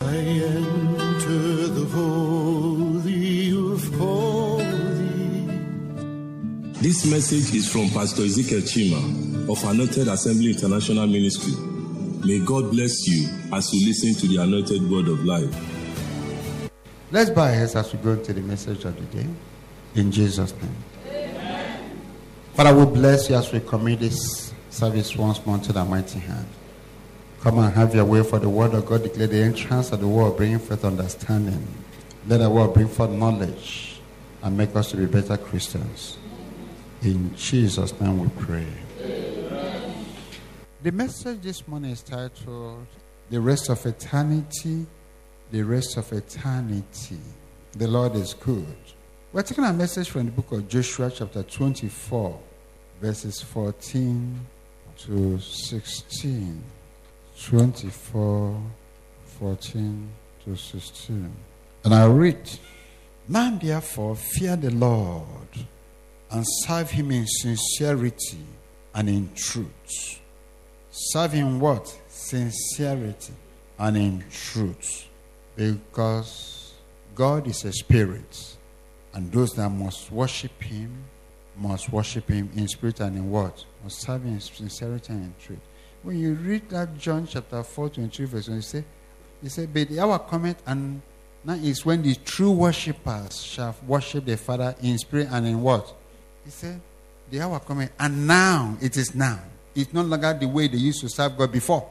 I enter the holy of holies. This message is from Pastor Ezekiel Chima of Anointed Assembly International Ministry. May God bless you as you listen to the anointed word of life. Let's bow our heads as we go into the message of the day. In Jesus' name. Father, we bless you as we commit this service once more to the mighty hand. Come and have your way for the word of God. Declare the entrance of the word, bringing forth understanding. Let the word bring forth knowledge and make us to be better Christians. In Jesus' name we pray. The message this morning is titled The Rest of Eternity. The Rest of Eternity. The Lord is good. We're taking a message from the book of Joshua, chapter 24, verses 14 to 16. 24, 14 to 16. And I read, Man therefore fear the Lord and serve him in sincerity and in truth. Serve him what? Sincerity and in truth. Because God is a spirit, and those that must worship him must worship him in spirit and in what? Must serve him in sincerity and in truth. When you read that John chapter 4, 23, verse 1, you say, he said, But hour cometh, and now is when the true worshippers shall worship the Father in spirit and in what? He said, The hour cometh, and now it is now. It's no longer the way they used to serve God before.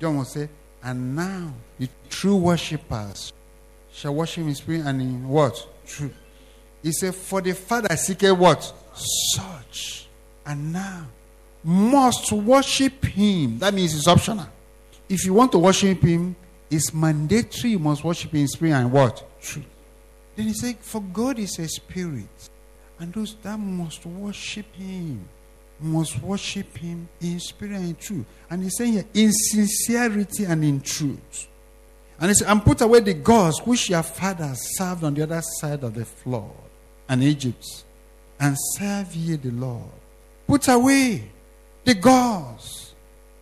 John will say, And now the true worshippers shall worship in spirit and in what? Truth. He said, For the Father seeketh what? Such. And now must worship him. That means it's optional. If you want to worship him, it's mandatory. You must worship him in spirit and what? Truth. Then he said, For God is a spirit. And those that must worship him must worship him in spirit and in truth. And he's saying here, in sincerity and in truth. And he said, And put away the gods which your fathers served on the other side of the flood and Egypt, and serve ye the Lord. Put away the gods,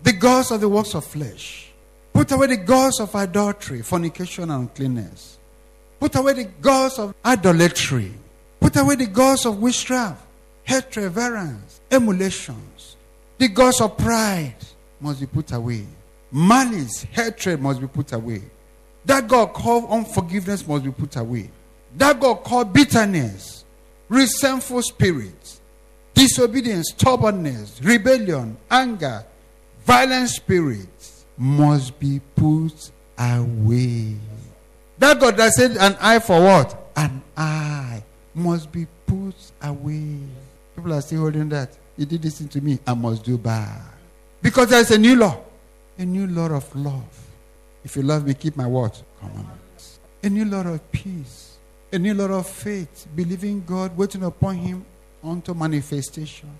the gods of the works of flesh. Put away the gods of adultery, fornication, and uncleanness. Put away the gods of idolatry. Put away the gods of witchcraft, hatred, variance, emulations. The gods of pride must be put away. Malice, hatred must be put away. That God called unforgiveness must be put away. That God called bitterness, resentful spirits, disobedience, stubbornness, rebellion, anger, violent spirits must be put away. That God that said an eye for what? An eye must be put away. People are still holding that. He did this to me. I must do bad. Because there's a new law. A new law of love. If you love me, keep my word. Commandments. A new law of peace. A new law of faith. Believing God, waiting upon Him unto manifestation.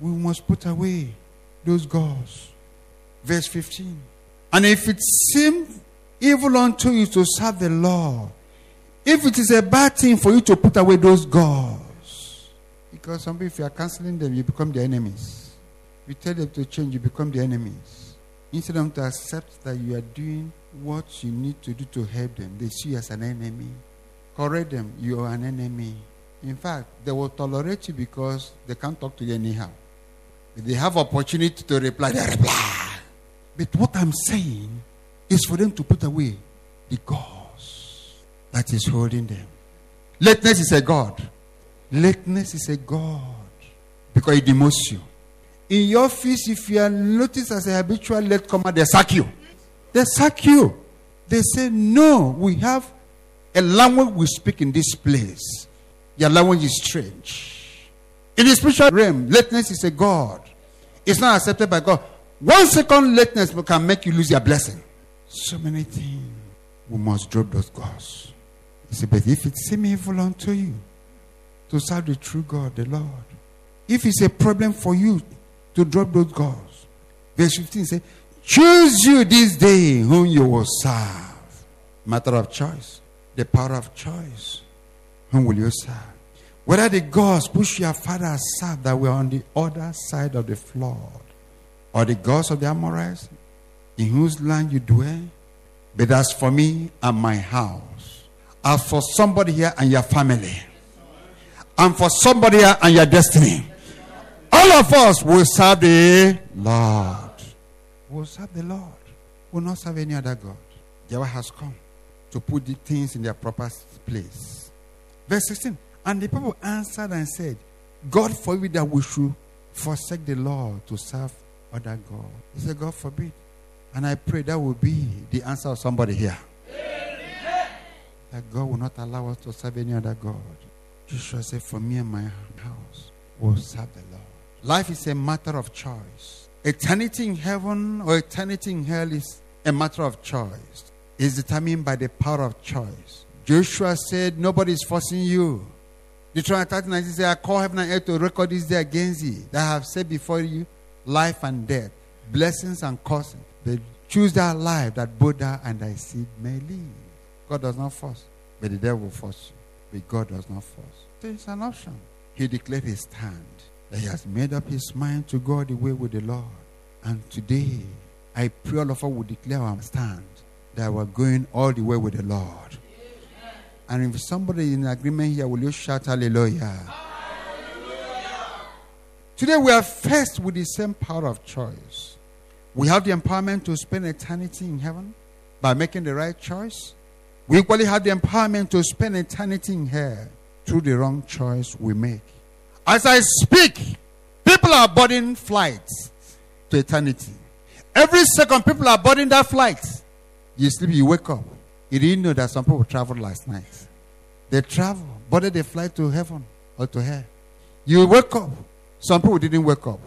We must put away those gods. Verse 15. And if it seem evil unto you to serve the Lord, if it is a bad thing for you to put away those gods, because some people, if you are canceling them, you become the enemies. You tell them to change, you become the enemies. Instead of them to accept that you are doing what you need to do to help them, they see you as an enemy. Correct them, you are an enemy. In fact, they will tolerate you because they can't talk to you anyhow. If they have opportunity to reply, they reply. But what I'm saying is for them to put away the gods that is holding them. Lateness is a God. Lateness is a God because it demotes you. In your office, if you are noticed as a habitual late comer, they sack you. They sack you. They say, No, we have a language we speak in this place. Your language is strange. In the spiritual realm, lateness is a God. It's not accepted by God. One second lateness can make you lose your blessing. So many things. We must drop those gods. He said, But if it seem evil unto you to serve the true God, the Lord, if it's a problem for you to drop those gods, verse 15 says, Choose you this day whom you will serve. Matter of choice. The power of choice. Whom will you serve? Whether the gods which your fathers served that were on the other side of the flood, or the gods of the Amorites, in whose land you dwell, But as for me and my house, as for somebody here and your family, and for somebody here and your destiny, all of us will serve the Lord. Will serve the Lord. Will not serve any other God. Jehovah has come to put the things in their proper place. Verse 16. And the people answered and said, God forbid that we should forsake the Lord to serve other God. He said, God forbid. And I pray that will be the answer of somebody here. Amen. That God will not allow us to serve any other God. Joshua said, For me and my house will serve the Lord. Life is a matter of choice. Eternity in heaven or eternity in hell is a matter of choice. It's determined by the power of choice. Joshua said, Nobody is forcing you. Deuteronomy 39 says, I call heaven and earth to record this day against thee, that I have set before you life and death, blessings and curses. But choose that life that thou and thy seed may live. God does not force, but the devil will force you. But God does not force. So it's an option. He declared his stand. That he has made up his mind to go the way with the Lord. And today, I pray all of us will declare our stand that we're going all the way with the Lord. And if somebody is in agreement here, will you shout hallelujah? hallelujah? Today we are faced with the same power of choice. We have the empowerment to spend eternity in heaven by making the right choice. We equally have the empowerment to spend eternity in hell through the wrong choice we make. As I speak, people are boarding flights to eternity. Every second, people are boarding that flight. You sleep, you wake up. You didn't know that some people traveled last night. They travel, boarded they fly to heaven or to hell. You wake up. Some people didn't wake up.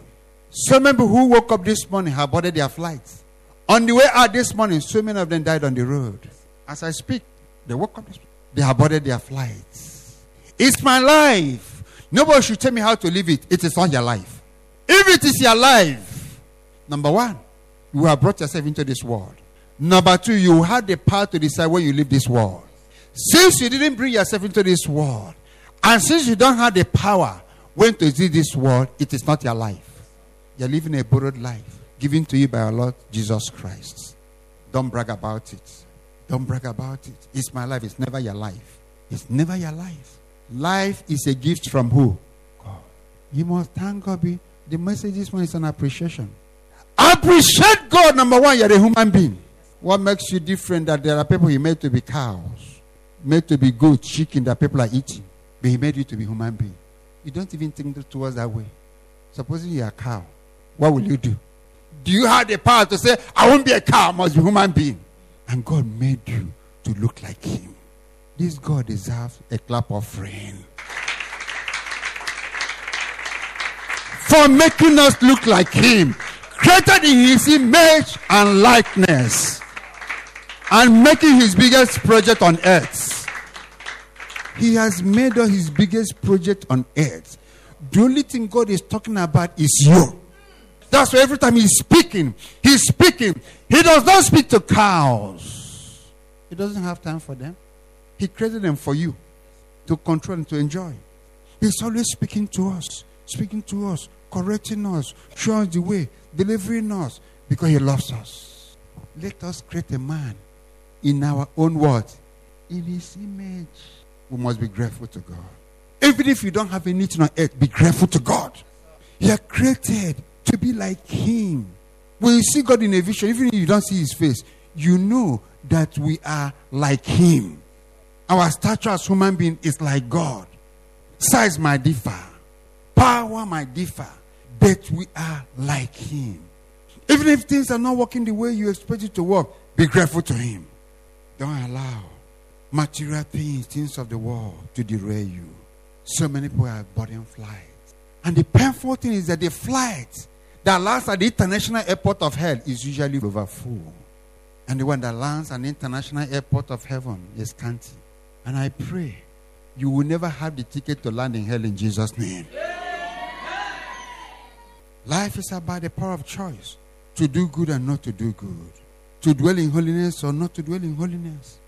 So many people who woke up this morning have boarded their flights. On the way out this morning, so many of them died on the road. As I speak, they woke up. They have boarded their flights. It's my life. Nobody should tell me how to live it. It is not your life. If it is your life, number one, you have brought yourself into this world. Number two, you had the power to decide where you live this world. Since you didn't bring yourself into this world, and since you don't have the power when to see this world, it is not your life. You're living a borrowed life given to you by our Lord Jesus Christ. Don't brag about it. Don't brag about it. It's my life. It's never your life. It's never your life. Life is a gift from who? God. You must thank God. Be, The message this one is an appreciation. Appreciate God. Number one, you're a human being. What makes you different that there are people he made to be cows, made to be goats, chicken that people are eating, but he made you to be human being. You don't even think towards that way. Supposing you're a cow, what will you do? Do you have the power to say, I won't be a cow, I must be a human being? And God made you to look like him. This God deserves a clap of rain. For making us look like him. Created in his image and likeness and making his biggest project on earth. He has made his biggest project on earth. The only thing God is talking about is you. That's why every time he's speaking, he's speaking. He does not speak to cows. He doesn't have time for them. He created them for you to control and to enjoy. He's always speaking to us, speaking to us, correcting us, showing us the way, delivering us because he loves us. Let us create a man in our own words, in his image. We must be grateful to God. Even if you don't have anything on earth, be grateful to God. You are created to be like him. When you see God in a vision, even if you don't see his face, you know that we are like him. Our stature as human being is like God. Size might differ, power might differ, but we are like him. Even if things are not working the way you expect it to work, be grateful to him. Don't allow material things, things of the world, to derail you. So many people are boarding flights. And the painful thing is that the flight that lands at the international airport of hell is usually over full. And the one that lands at the international airport of heaven is scanty. And I pray you will never have the ticket to land in hell in Jesus' name. Life is about the power of choice to do good and not to do good to dwell in holiness or not to dwell in holiness,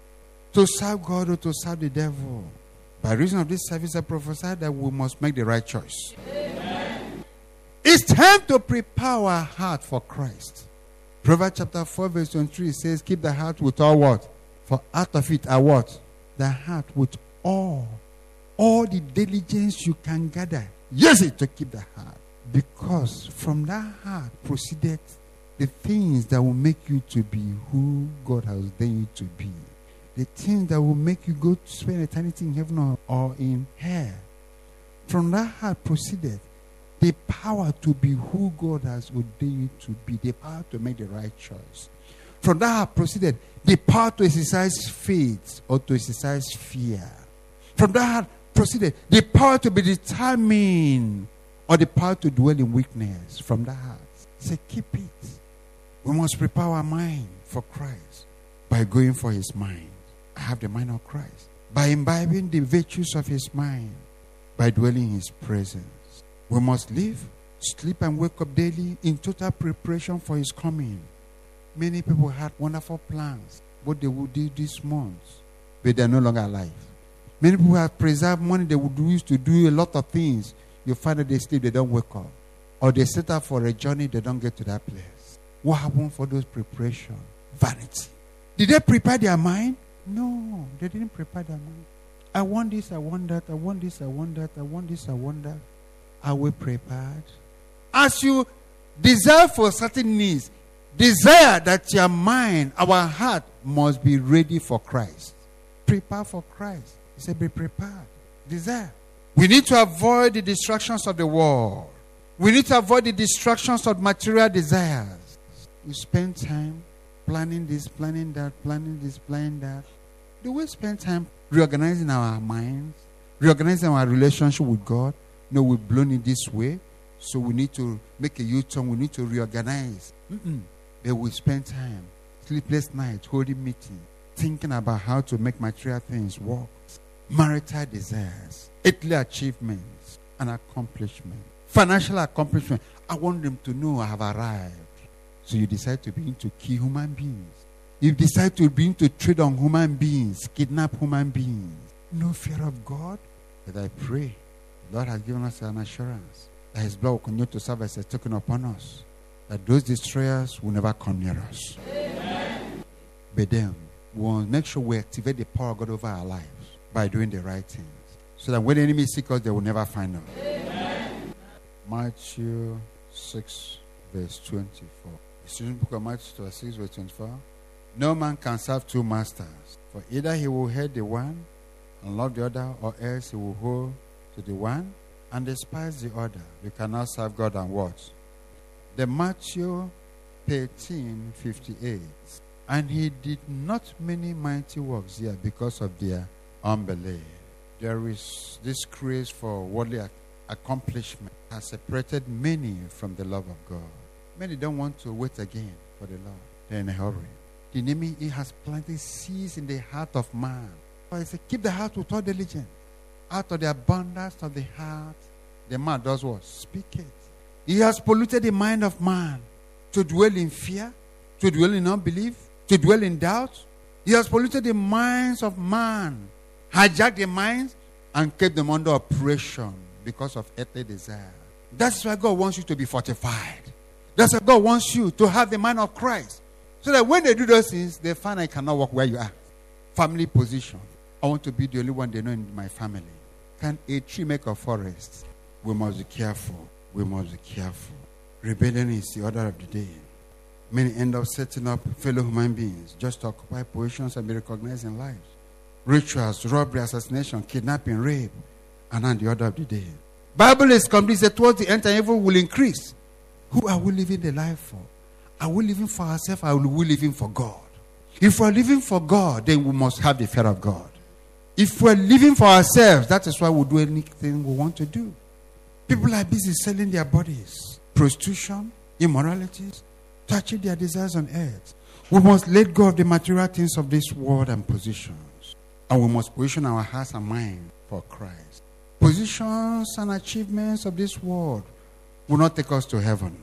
to serve God or to serve the devil. By reason of this service, I prophesy that we must make the right choice. Amen. It's time to prepare our heart for Christ. Proverbs chapter 4, verse 23 says, Keep the heart with all what? For out of it are what? The heart with all. All the diligence you can gather. Use it to keep the heart. Because from that heart proceeded the things that will make you to be who God has ordained you to be. The things that will make you go to spend eternity in heaven or, in hell. From that heart proceeded the power to be who God has ordained you to be, the power to make the right choice. From that heart proceeded the power to exercise faith or to exercise fear. From that heart proceeded the power to be determined or the power to dwell in weakness. From that heart. Say, keep it. We must prepare our mind for Christ by going for his mind. I have the mind of Christ. By imbibing the virtues of his mind, by dwelling in his presence. We must live, sleep, and wake up daily in total preparation for his coming. Many people had wonderful plans, what they would do this month, but they're no longer alive. Many people have preserved money they would use to do a lot of things. You find that they sleep, they don't wake up. Or they set out for a journey, they don't get to that place. What happened for those preparation? Vanity. Did they prepare their mind? No, they didn't prepare their mind. I want this, I want that, I want this, I want that, I want this, I want that. Are we prepared? As you desire for certain needs, desire that your mind, our heart, must be ready for Christ. Prepare for Christ. He said, Be prepared. Desire. We need to avoid the distractions of the world. We need to avoid the distractions of material desires. We spend time planning this, planning that, planning this, planning that. Do we spend time reorganizing our minds, reorganizing our relationship with God? No, we've blown it this way, so we need to make a U turn. We need to reorganize. Mm-mm. But we spend time, sleepless nights, holding meeting, thinking about how to make material things work. Marital desires, earthly achievements, and accomplishment, financial accomplishment. I want them to know I have arrived. So you decide to begin to kill human beings. You decide to begin to trade on human beings, kidnap human beings. No fear of God. But I pray Lord has given us an assurance that His blood will continue to serve as a token upon us, that those destroyers will never come near us. Amen. But then, we want to make sure we activate the power of God over our lives by doing the right things, so that when the enemy seek us, they will never find us. Amen. Matthew 6, verse 24. Book of Matthew 6, verse 24. No man can serve two masters, for either he will hate the one and love the other, or else he will hold to the one and despise the other. You cannot serve God and what? The Matthew 13 58. And he did not many mighty works here because of their unbelief. There is this craze for worldly accomplishment has separated many from the love of God. Many don't want to wait again for the Lord. They're in a hurry. The enemy he has planted seeds in the heart of man. I say, keep the heart with all diligence out of the abundance of the heart, the man does what? Speak it. He has polluted the mind of man to dwell in fear, to dwell in unbelief, to dwell in doubt. He has polluted the minds of man, hijacked the minds, and kept them under oppression because of earthly desire. That's why God wants you to be fortified. That's why God wants you to have the mind of Christ. So that when they do those things, they find I cannot walk where you are. Family position. I want to be the only one they know in my family. Can a tree make a forest? We must be careful. We must be careful. Rebellion is the order of the day. Many end up setting up fellow human beings just to occupy positions and be recognized in lives. Rituals, robbery, assassination, kidnapping, rape, and on the order of the day. Bible is complete that towards the end time evil will increase. Who are we living the life for? Are we living for ourselves or are we living for God? If we're living for God, then we must have the fear of God. If we're living for ourselves, that is why we do anything we want to do. People are busy selling their bodies, prostitution, immoralities, touching their desires on earth. We must let go of the material things of this world and positions. And we must position our hearts and mind for Christ. Positions and achievements of this world will not take us to heaven.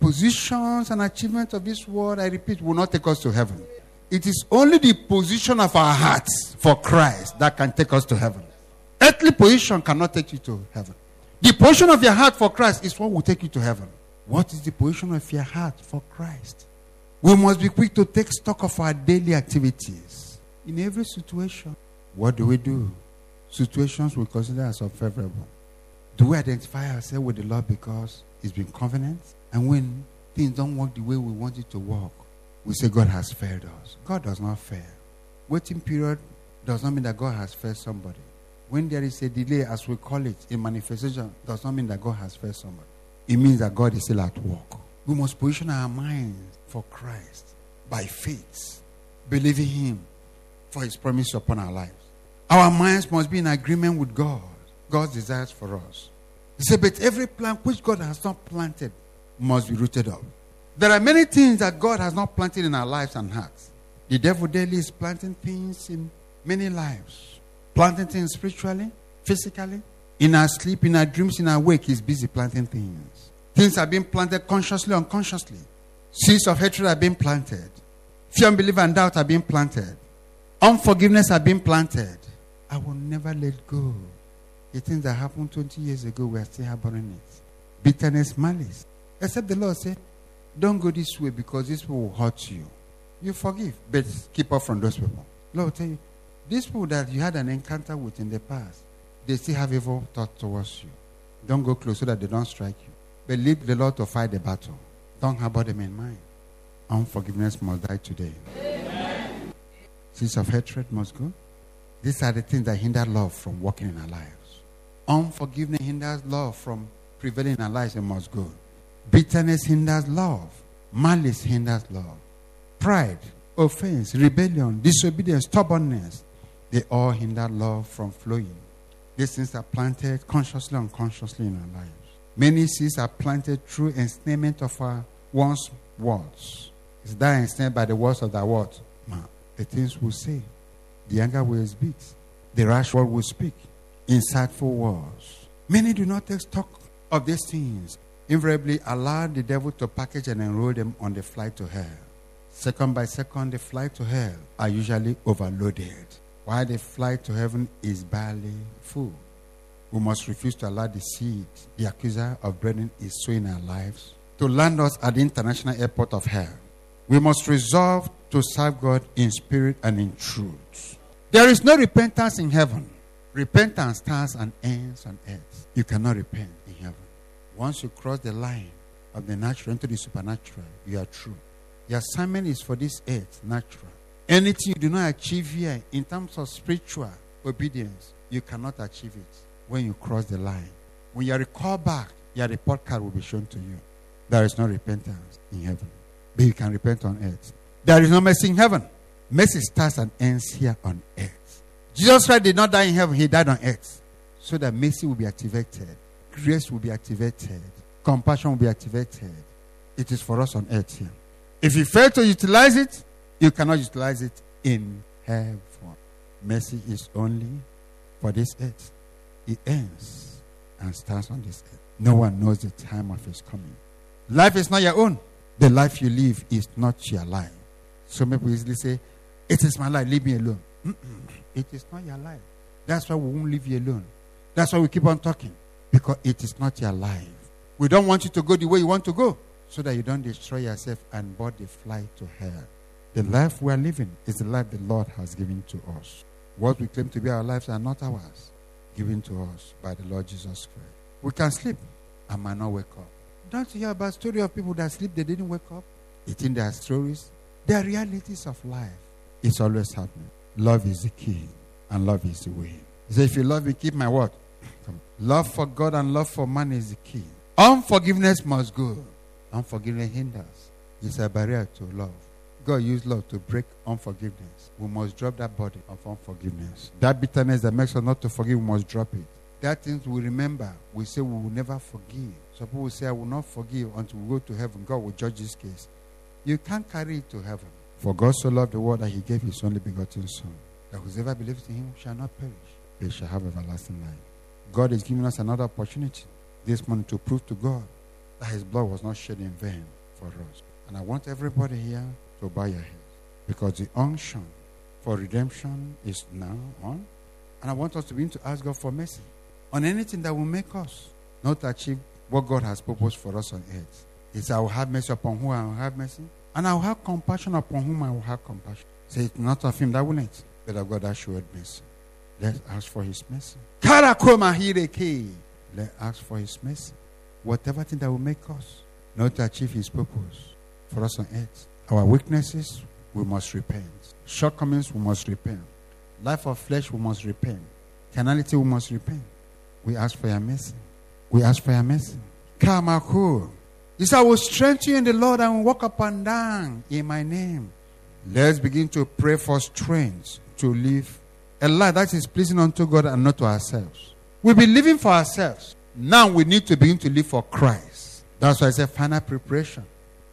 Positions and achievements of this world, I repeat, will not take us to heaven. It is only the position of our hearts for Christ that can take us to heaven. Earthly position cannot take you to heaven. The position of your heart for Christ is what will take you to heaven. What is the position of your heart for Christ? We must be quick to take stock of our daily activities. In every situation, what do we do? Situations we consider as unfavorable. Do we identify ourselves with the Lord because it's been covenant? And when things don't work the way we want it to work, we say God has failed us. God does not fail. Waiting period does not mean that God has failed somebody. When there is a delay, as we call it, in manifestation, does not mean that God has failed somebody. It means that God is still at work. We must position our minds for Christ by faith, believing Him for His promise upon our lives. Our minds must be in agreement with God, God's desires for us. He said, But every plant which God has not planted must be rooted up. There are many things that God has not planted in our lives and hearts. The devil daily is planting things in many lives, planting things spiritually, physically. In our sleep, in our dreams, in our wake, he's busy planting things. Things are being planted consciously, unconsciously. Seeds of hatred are being planted. Fear, unbelief, and doubt are being planted. Unforgiveness are being planted. I will never let go. The things that happened 20 years ago, we are still harboring it. Bitterness, malice. Except the Lord said, Don't go this way because this will hurt you. You forgive, but keep off from those people. Lord tell you, these people that you had an encounter with in the past, they still have evil thoughts towards you. Don't go close so that they don't strike you. But leave the Lord to fight the battle. Don't harbor them in mind. Unforgiveness must die today. Seeds of hatred must go. These are the things that hinder love from working in our lives. Unforgiveness hinders love from prevailing in our lives and must go. Bitterness hinders love. Malice hinders love. Pride, offense, rebellion, disobedience, stubbornness, they all hinder love from flowing. These things are planted consciously and unconsciously in our lives. Many seeds are planted through ensnarement of our one's words. Is that ensnared by the words of that word? The things we say, the anger we speak, the rash word we speak, insightful words. Many do not take stock of these things. Invariably allow the devil to package and enroll them on the flight to hell. Second by second, the flight to hell are usually overloaded, while the flight to heaven is barely full. We must refuse to allow the seed the accuser of brethren is sowing in our lives to land us at the international airport of hell. We must resolve to serve God in spirit and in truth. There is no repentance in heaven. Repentance starts and ends on earth. You cannot repent in heaven. Once you cross the line of the natural into the supernatural, you are true. Your assignment is for this earth, natural. Anything you do not achieve here in terms of spiritual obedience, you cannot achieve it when you cross the line. When you are recalled back, your report card will be shown to you. There is no repentance in heaven, but you can repent on earth. There is no mercy in heaven. Mercy starts and ends here on earth. Jesus Christ did not die in heaven, he died on earth. So that mercy will be activated, grace will be activated, compassion will be activated. It is for us on earth here. If you fail to utilize it, you cannot utilize it in heaven. Mercy is only for this earth. It ends and starts on this earth. No one knows the time of his coming. Life is not your own. The life you live is not your life. Some people easily say, It is my life, leave me alone. It is not your life. That's why we won't leave you alone. That's why we keep on talking. Because it is not your life. We don't want you to go the way you want to go so that you don't destroy yourself and the flight to hell. The life we are living is the life the Lord has given to us. What we claim to be our lives are not ours, given to us by the Lord Jesus Christ. We can sleep and might not wake up. Don't you hear about story of people that sleep, they didn't wake up? It's in their stories. They are realities of life. It's always happening. Love is the key, and love is the way. He said, If you love me, keep my word. love for God and love for man is the key. Unforgiveness must go. Unforgiveness hinders. It's a barrier to love. God used love to break unforgiveness. We must drop that body of unforgiveness. That bitterness that makes us not to forgive, we must drop it. That things we remember, we say we will never forgive. Some people say, I will not forgive until we go to heaven. God will judge this case. You can't carry it to heaven. For God so loved the world that he gave his only begotten Son, that whosoever believes in him shall not perish, they shall have everlasting life. God is giving us another opportunity this morning to prove to God that his blood was not shed in vain for us. And I want everybody here to bow your heads because the unction for redemption is now on. And I want us to begin to ask God for mercy on anything that will make us not achieve what God has proposed for us on earth. It's I will have mercy upon who I will have mercy? And I will have compassion upon whom I will have compassion. Say it's not of him that will it, but of God that showed mercy. Let's ask for his mercy. Let's ask for his mercy. Whatever thing that will make us not to achieve his purpose for us on earth. Our weaknesses, we must repent. Shortcomings, we must repent. Life of flesh, we must repent. Carnality, we must repent. We ask for your mercy. We ask for your mercy. Kamaku. He said, I will strengthen you in the Lord and walk up and down in my name. Let's begin to pray for strength to live a life that is pleasing unto God and not to ourselves. We've been living for ourselves. Now we need to begin to live for Christ. That's why I say final preparation.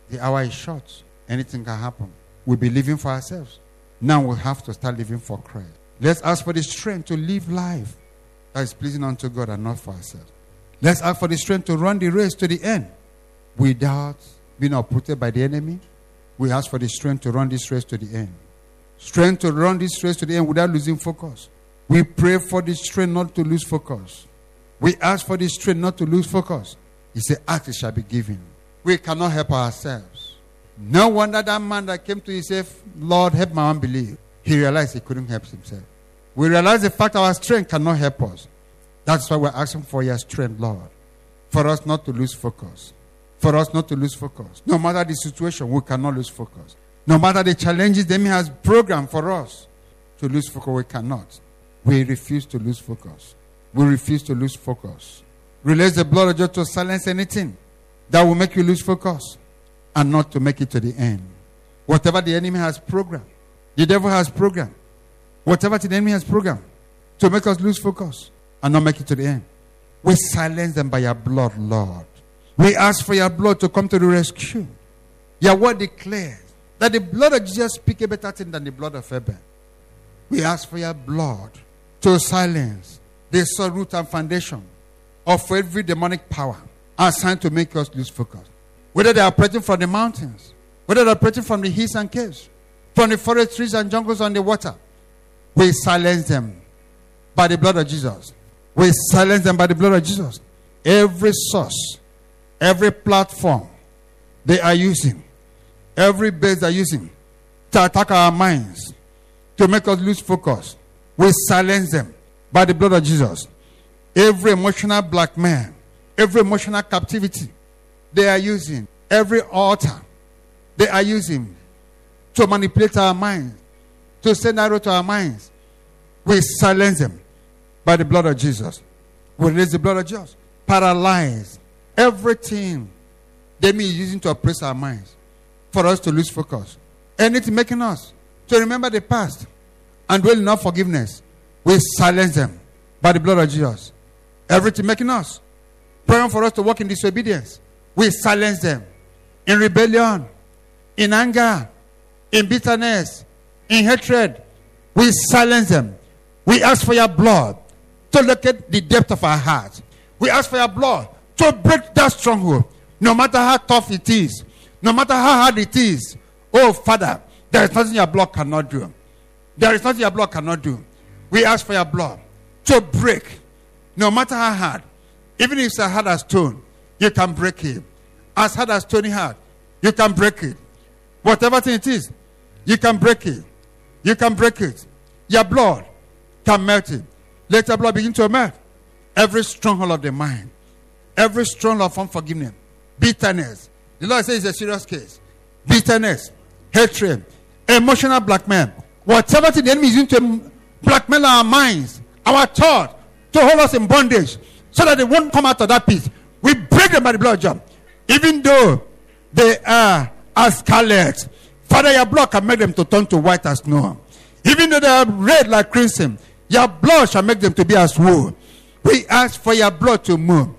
The hour is short. Anything can happen. We'll be living for ourselves. Now we have to start living for Christ. Let's ask for the strength to live life that is pleasing unto God and not for ourselves. Let's ask for the strength to run the race to the end without being uprooted by the enemy. We ask for the strength to run this race to the end. Strength to run this race to the end without losing focus. We pray for the strength not to lose focus. We ask for the strength not to lose focus. He said, it shall be given. We cannot help ourselves. No wonder that man that came to himself, Lord, help my unbelief. He realized he couldn't help himself. We realize the fact our strength cannot help us. That's why we're asking for your strength, Lord. For us not to lose focus. For us not to lose focus. No matter the situation, we cannot lose focus. No matter the challenges the enemy has programmed for us to lose focus, we cannot. We refuse to lose focus. We refuse to lose focus. Release the blood of Jesus to silence anything that will make you lose focus and not to make it to the end. Whatever the enemy has programmed, the devil has programmed, whatever the enemy has programmed to make us lose focus and not make it to the end. We silence them by your blood, Lord. We ask for your blood to come to the rescue. Your word declares that the blood of Jesus speaks a better thing than the blood of Abel. We ask for your blood to silence the soul, root, and foundation of every demonic power assigned to make us lose focus. Whether they are operating from the mountains, whether they're operating from the hills and caves, from the forest trees and jungles on the water, we silence them by the blood of Jesus. We silence them by the blood of Jesus. Every source, every platform they are using, every base they're using to attack our minds, to make us lose focus, we silence them by the blood of Jesus. Every emotional blackmail, every emotional captivity they are using, every altar they are using to manipulate our minds, to send arrow to our minds, we silence them by the blood of Jesus. We release the blood of Jesus. Paralyze everything the enemy is using to oppress our minds for us to lose focus. Anything making us to remember the past and dwell in our forgiveness. we silence them by the blood of Jesus. Everything making us praying for us to walk in disobedience, we silence them. In rebellion, in anger, in bitterness, in hatred, we silence them. We ask for your blood to look at the depth of our hearts. We ask for your blood to break that stronghold, no matter how tough it is, no matter how hard it is. Oh, Father, there is nothing your blood cannot do. There is nothing your blood cannot do. We ask for your blood to break, no matter how hard. Even if it's as hard as stone, you can break it. As hard as stony heart, you can break it. Whatever thing it is, you can break it. You can break it. Your blood can melt it. Let your blood begin to melt every stronghold of the mind, every stronghold of unforgiveness, bitterness. The Lord says it's a serious case. Bitterness, hatred, emotional blackmail. Whatever the enemy is using to blackmail our minds, our thought, to hold us in bondage, so that they won't come out of that pit. We break them by the blood Jesus. Even though they are as scarlet, Father, your blood can make them to turn to white as snow. Even though they are red like crimson, your blood shall make them to be as wool. We ask for your blood to move.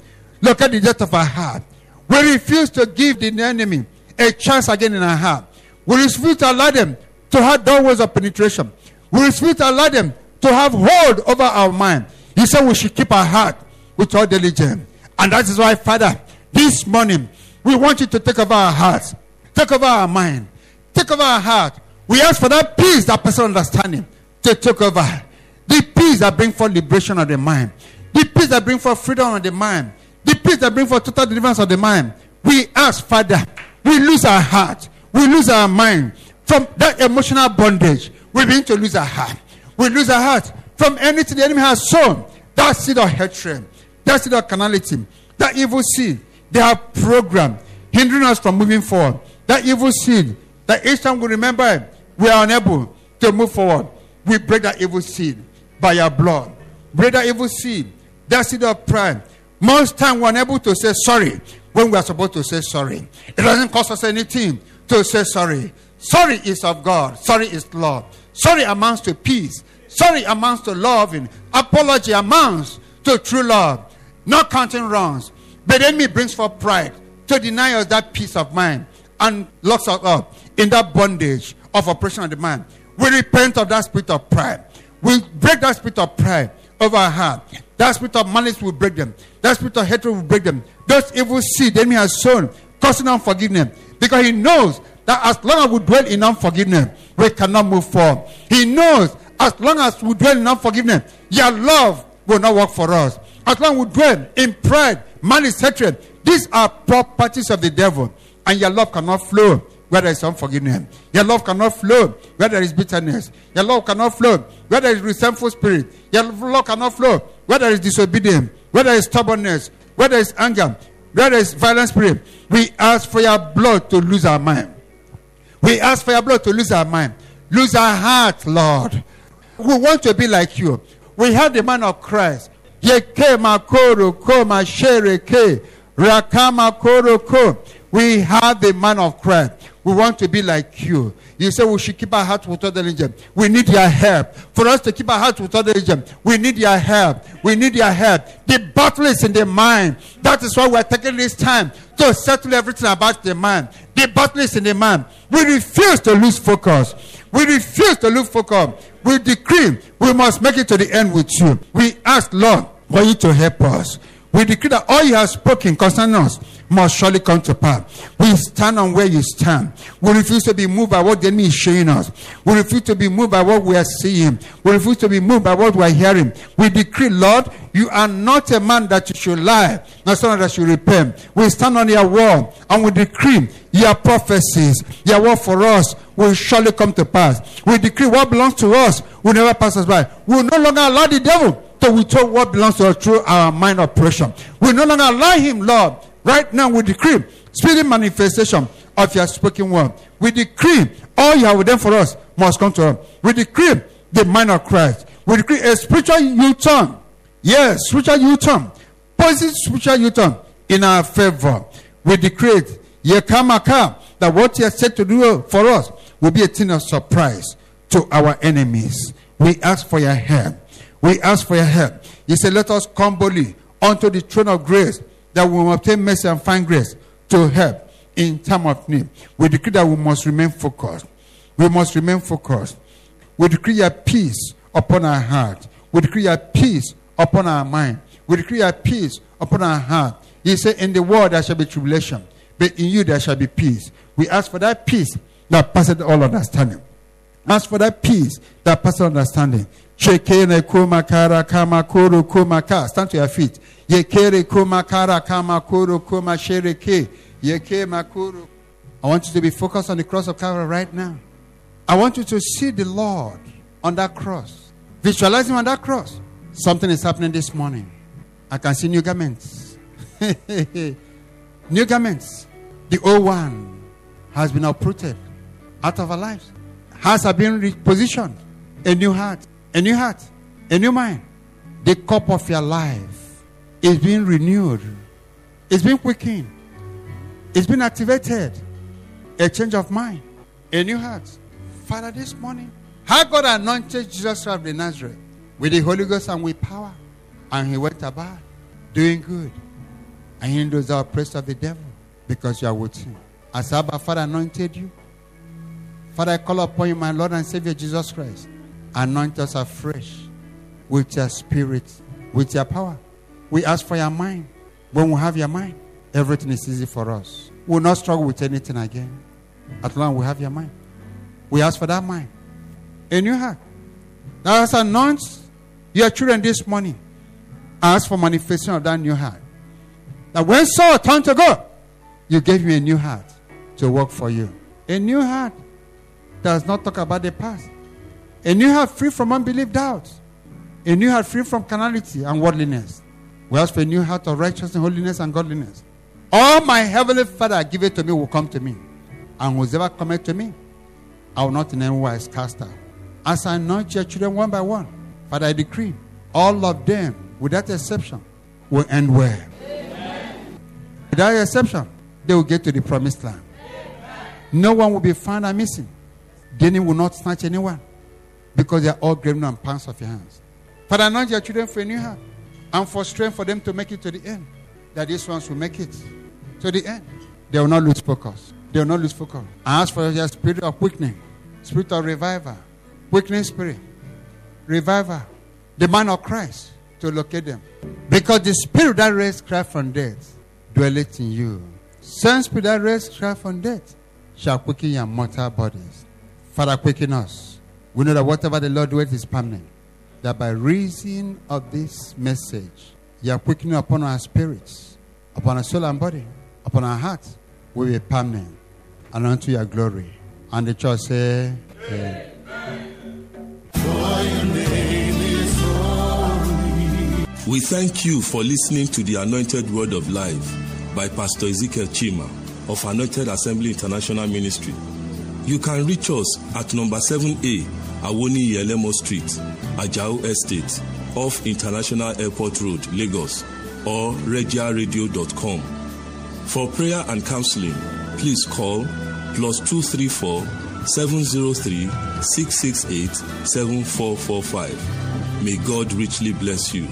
Look at the depth of our heart. We refuse to give the enemy a chance again in our heart. We refuse to allow them to have doorways of penetration. We refuse to allow them to have hold over our mind. He said we should keep our heart with all diligence. And that is why, Father, this morning, we want you to take over our hearts, take over our mind, take over our heart. We ask for that peace, that personal understanding to take over. The peace that brings for liberation of the mind. The peace that brings for freedom of the mind. The peace that brings for total deliverance of the mind. We ask, Father, we lose our heart. we lose our mind from that emotional bondage. We begin to lose our heart. We lose our heart from anything the enemy has sown. That seed of hatred, that seed of carnality, that evil seed, they have programmed, hindering us from moving forward. That evil seed, that each time we remember we are unable to move forward. We break that evil seed by your blood. Break that evil seed, that seed of pride. Most time we're unable to say sorry when we are supposed to say sorry. It doesn't cost us anything to say sorry. Sorry is of God. Sorry is love. Sorry amounts to peace. Sorry amounts to loving. Apology amounts to true love. Not counting wrongs. But enemy brings forth pride to deny us that peace of mind and locks us up in that bondage of oppression of the mind. We repent of that spirit of pride. We break that spirit of pride over our heart. That spirit of malice will break them. That spirit of hatred will break them. Those evil seed the enemy has sown, causing unforgiveness. Because he knows that as long as we dwell in unforgiveness, we cannot move forward. He knows as long as we dwell in unforgiveness, your love will not work for us. As long as we dwell in pride, malice, hatred, these are properties of the devil. And your love cannot flow where there is unforgiveness. Your love cannot flow where there is bitterness. Your love cannot flow where there is resentful spirit. Your love cannot flow where there is disobedience, where there is stubbornness, where there is anger, where there is violent spirit. We ask for your blood to lose our mind. We ask for your blood to lose our mind. Lose our heart, Lord. We want to be like you. We have the man of Christ. Yeke makoro ko mashereke rakama koro ko. We have the man of Christ. We want to be like you. You say we should keep our hearts with other religion. We need your help. For us to keep our hearts with other religion, we need your help. We need your help. The battle is in the mind. That is why we're taking this time to settle everything about the mind. The battle is in the mind. We refuse to lose focus. We refuse to lose focus. We decree we must make it to the end with you. We ask, Lord, for you to help us. We decree that all you have spoken concerning us must surely come to pass. We stand on where you stand. We refuse to be moved by what the enemy is showing us. We refuse to be moved by what we are seeing. We refuse to be moved by what we are hearing. We decree, Lord, you are not a man that you should lie, not someone that should repent. We stand on your word and we decree your prophecies, your word for us will surely come to pass. We decree what belongs to us will never pass us by. We will no longer allow the devil to withhold what belongs to us through our mind operation. We no longer allow him, Lord. Right now, we decree spirit manifestation of your spoken word. We decree all you have done for us must come to us. We decree the mind of Christ. We decree a spiritual U-turn. Yes, spiritual U-turn. Positive spiritual U-turn in our favor. We decree. Yekamaka, that what he has said to do for us will be a thing of surprise to our enemies. We ask for your help. We ask for your help. He said, Let us come boldly unto the throne of grace that we will obtain mercy and find grace to help in time of need. We decree that we must remain focused. We must remain focused. We decree your peace upon our heart. We decree your peace upon our mind. We decree your peace upon our heart. He said, In the world there shall be tribulation, but in you there shall be peace. We ask for that peace that passes all understanding. Ask for that peace that passes understanding. Stand to your feet. Yekere kumakara kama kuru kuma shereke. Yeke makuru. I want you to be focused on the cross of Calvary right now. I want you to see the Lord on that cross. Visualize him on that cross. Something is happening this morning. I can see new garments. new garments. The old one has been uprooted out of our lives. Hearts have been repositioned. A new heart, a new heart, a new mind. The cup of your life is being renewed. It's been quickened. It's been activated. A change of mind, a new heart. Father, this morning, how God anointed Jesus Christ of Nazareth with the Holy Ghost and with power. And he went about doing good. And he knows the oppressed of the devil because you are with him. As Abba Father anointed you, Father, I call upon you, my Lord and Savior Jesus Christ. Anoint us afresh with your spirit, with your power. We ask for your mind. When we have your mind, everything is easy for us. We will not struggle with anything again. As long as we have your mind. We ask for that mind. A new heart. Now, as anoint your children this morning, ask for manifestation of that new heart. That when Saul turned to go, you gave me a new heart to work for you. A new heart does not talk about the past. A new heart free from unbelief, doubts. A new heart free from carnality and worldliness. We ask for a new heart of righteousness, holiness, and godliness. All my heavenly Father give it to me will come to me. And whoever cometh to me, I will not in any wise cast out. As I anoint your children one by one, Father, I decree all of them, without exception, will end well. Without exception, they will get to the promised land. No one will be found and missing. The enemy will not snatch anyone because they are all graven on palms of your hands. Father, anoint your children for a new heart and for strength for them to make it to the end. That these ones will make it to the end. They will not lose focus. They will not lose focus. I ask for your spirit of quickening, spirit of revival, quickening spirit, revival, the man of Christ to locate them. Because the spirit that raised Christ from death dwelleth in you. Same spirit that raised Christ from death shall quicken your mortal bodies. Father, quicken us. We know that whatever the Lord doeth is permanent. That by reason of this message, you are quickening upon our spirits, upon our soul and body, upon our hearts, we will be permanent and unto your glory. And the church say, Amen. We thank you for listening to the Anointed Word of Life by Pastor Ezekiel Chima of Anointed Assembly International Ministry. You can reach us at number 7A Awoniyi Elemo Street, Ajao Estate, off International Airport Road, Lagos, or regiaradio.com. For prayer and counseling, please call plus 234 703 668 7445. May God richly bless you.